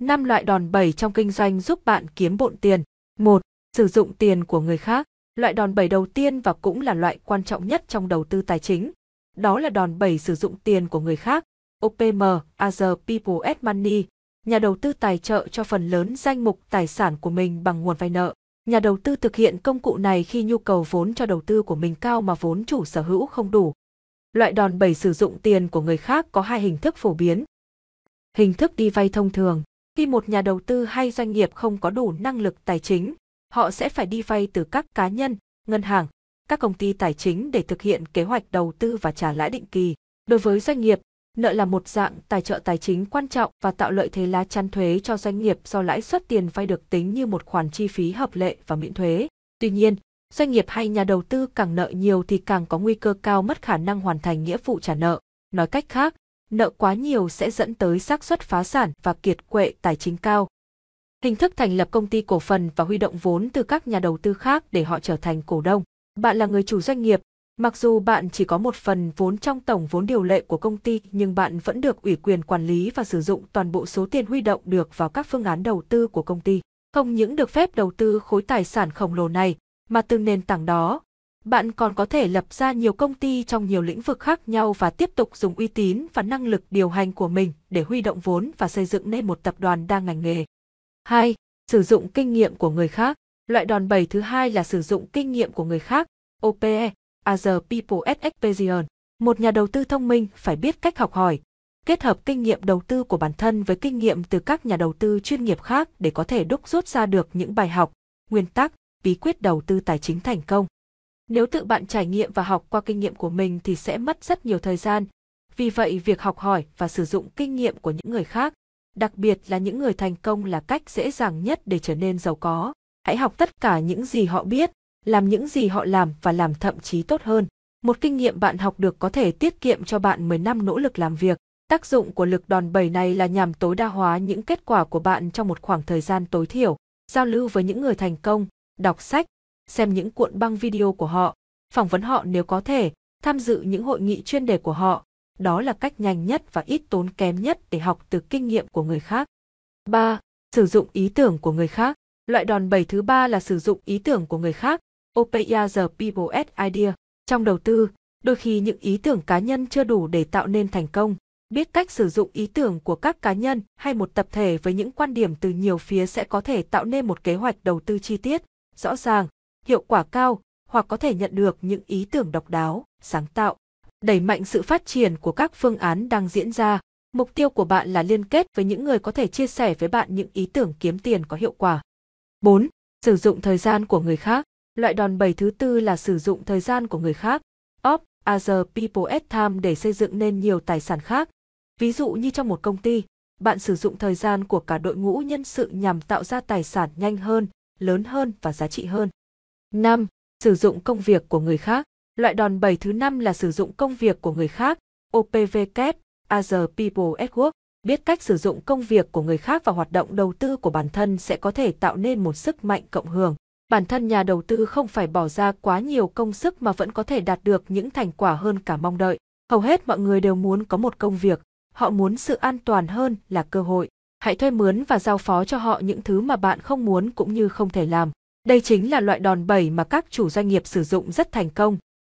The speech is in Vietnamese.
5 loại đòn bẩy trong kinh doanh giúp bạn kiếm bộn tiền. 1. Sử dụng tiền của người khác. Loại đòn bẩy đầu tiên và cũng là loại quan trọng nhất trong đầu tư tài chính. Đó là đòn bẩy sử dụng tiền của người khác. OPM, Other People's Money. Nhà đầu tư tài trợ cho phần lớn danh mục tài sản của mình bằng nguồn vay nợ. Nhà đầu tư thực hiện công cụ này khi nhu cầu vốn cho đầu tư của mình cao mà vốn chủ sở hữu không đủ. Loại đòn bẩy sử dụng tiền của người khác có hai hình thức phổ biến. Hình thức đi vay thông thường. Khi một nhà đầu tư hay doanh nghiệp không có đủ năng lực tài chính, họ sẽ phải đi vay từ các cá nhân, ngân hàng, các công ty tài chính để thực hiện kế hoạch đầu tư và trả lãi định kỳ. Đối với doanh nghiệp, nợ là một dạng tài trợ tài chính quan trọng và tạo lợi thế lá chắn thuế cho doanh nghiệp do lãi suất tiền vay được tính như một khoản chi phí hợp lệ và miễn thuế. Tuy nhiên, doanh nghiệp hay nhà đầu tư càng nợ nhiều thì càng có nguy cơ cao mất khả năng hoàn thành nghĩa vụ trả nợ. Nói cách khác, nợ quá nhiều sẽ dẫn tới xác suất phá sản và kiệt quệ tài chính cao. Hình thức thành lập công ty cổ phần và huy động vốn từ các nhà đầu tư khác để họ trở thành cổ đông. Bạn là người chủ doanh nghiệp, mặc dù bạn chỉ có một phần vốn trong tổng vốn điều lệ của công ty nhưng bạn vẫn được ủy quyền quản lý và sử dụng toàn bộ số tiền huy động được vào các phương án đầu tư của công ty. Không những được phép đầu tư khối tài sản khổng lồ này, mà từ nền tảng đó, bạn còn có thể lập ra nhiều công ty trong nhiều lĩnh vực khác nhau và tiếp tục dùng uy tín và năng lực điều hành của mình để huy động vốn và xây dựng nên một tập đoàn đa ngành nghề. 2. Sử dụng kinh nghiệm của người khác. Loại đòn bẩy thứ hai là sử dụng kinh nghiệm của người khác, OPE, Other People's Experience. Một nhà đầu tư thông minh phải biết cách học hỏi, kết hợp kinh nghiệm đầu tư của bản thân với kinh nghiệm từ các nhà đầu tư chuyên nghiệp khác để có thể đúc rút ra được những bài học, nguyên tắc, bí quyết đầu tư tài chính thành công. Nếu tự bạn trải nghiệm và học qua kinh nghiệm của mình thì sẽ mất rất nhiều thời gian. Vì vậy việc học hỏi và sử dụng kinh nghiệm của những người khác, đặc biệt là những người thành công là cách dễ dàng nhất để trở nên giàu có. Hãy học tất cả những gì họ biết, làm những gì họ làm và làm thậm chí tốt hơn. Một kinh nghiệm bạn học được có thể tiết kiệm cho bạn 10 năm nỗ lực làm việc. Tác dụng của lực đòn bẩy này là nhằm tối đa hóa những kết quả của bạn trong một khoảng thời gian tối thiểu. Giao lưu với những người thành công, đọc sách, xem những cuộn băng video của họ, phỏng vấn họ nếu có thể, tham dự những hội nghị chuyên đề của họ. Đó là cách nhanh nhất và ít tốn kém nhất để học từ kinh nghiệm của người khác. 3. Sử dụng ý tưởng của người khác. Loại đòn bẩy thứ ba là sử dụng ý tưởng của người khác. OPIA the people's idea. Trong đầu tư, đôi khi những ý tưởng cá nhân chưa đủ để tạo nên thành công. Biết cách sử dụng ý tưởng của các cá nhân hay một tập thể với những quan điểm từ nhiều phía sẽ có thể tạo nên một kế hoạch đầu tư chi tiết, rõ ràng, hiệu quả cao hoặc có thể nhận được những ý tưởng độc đáo, sáng tạo. Đẩy mạnh sự phát triển của các phương án đang diễn ra. Mục tiêu của bạn là liên kết với những người có thể chia sẻ với bạn những ý tưởng kiếm tiền có hiệu quả. 4. Sử dụng thời gian của người khác. Loại đòn bẩy thứ tư là sử dụng thời gian của người khác. Op, other people's time để xây dựng nên nhiều tài sản khác. Ví dụ như trong một công ty, bạn sử dụng thời gian của cả đội ngũ nhân sự nhằm tạo ra tài sản nhanh hơn, lớn hơn và giá trị hơn. 5. Sử dụng công việc của người khác. Loại đòn bẩy thứ năm là sử dụng công việc của người khác, OPVK, Other People at Work. Biết cách sử dụng công việc của người khác và hoạt động đầu tư của bản thân sẽ có thể tạo nên một sức mạnh cộng hưởng. Bản thân nhà đầu tư không phải bỏ ra quá nhiều công sức mà vẫn có thể đạt được những thành quả hơn cả mong đợi. Hầu hết mọi người đều muốn có một công việc, họ muốn sự an toàn hơn là cơ hội. Hãy thuê mướn và giao phó cho họ những thứ mà bạn không muốn cũng như không thể làm. Đây chính là loại đòn bẩy mà các chủ doanh nghiệp sử dụng rất thành công.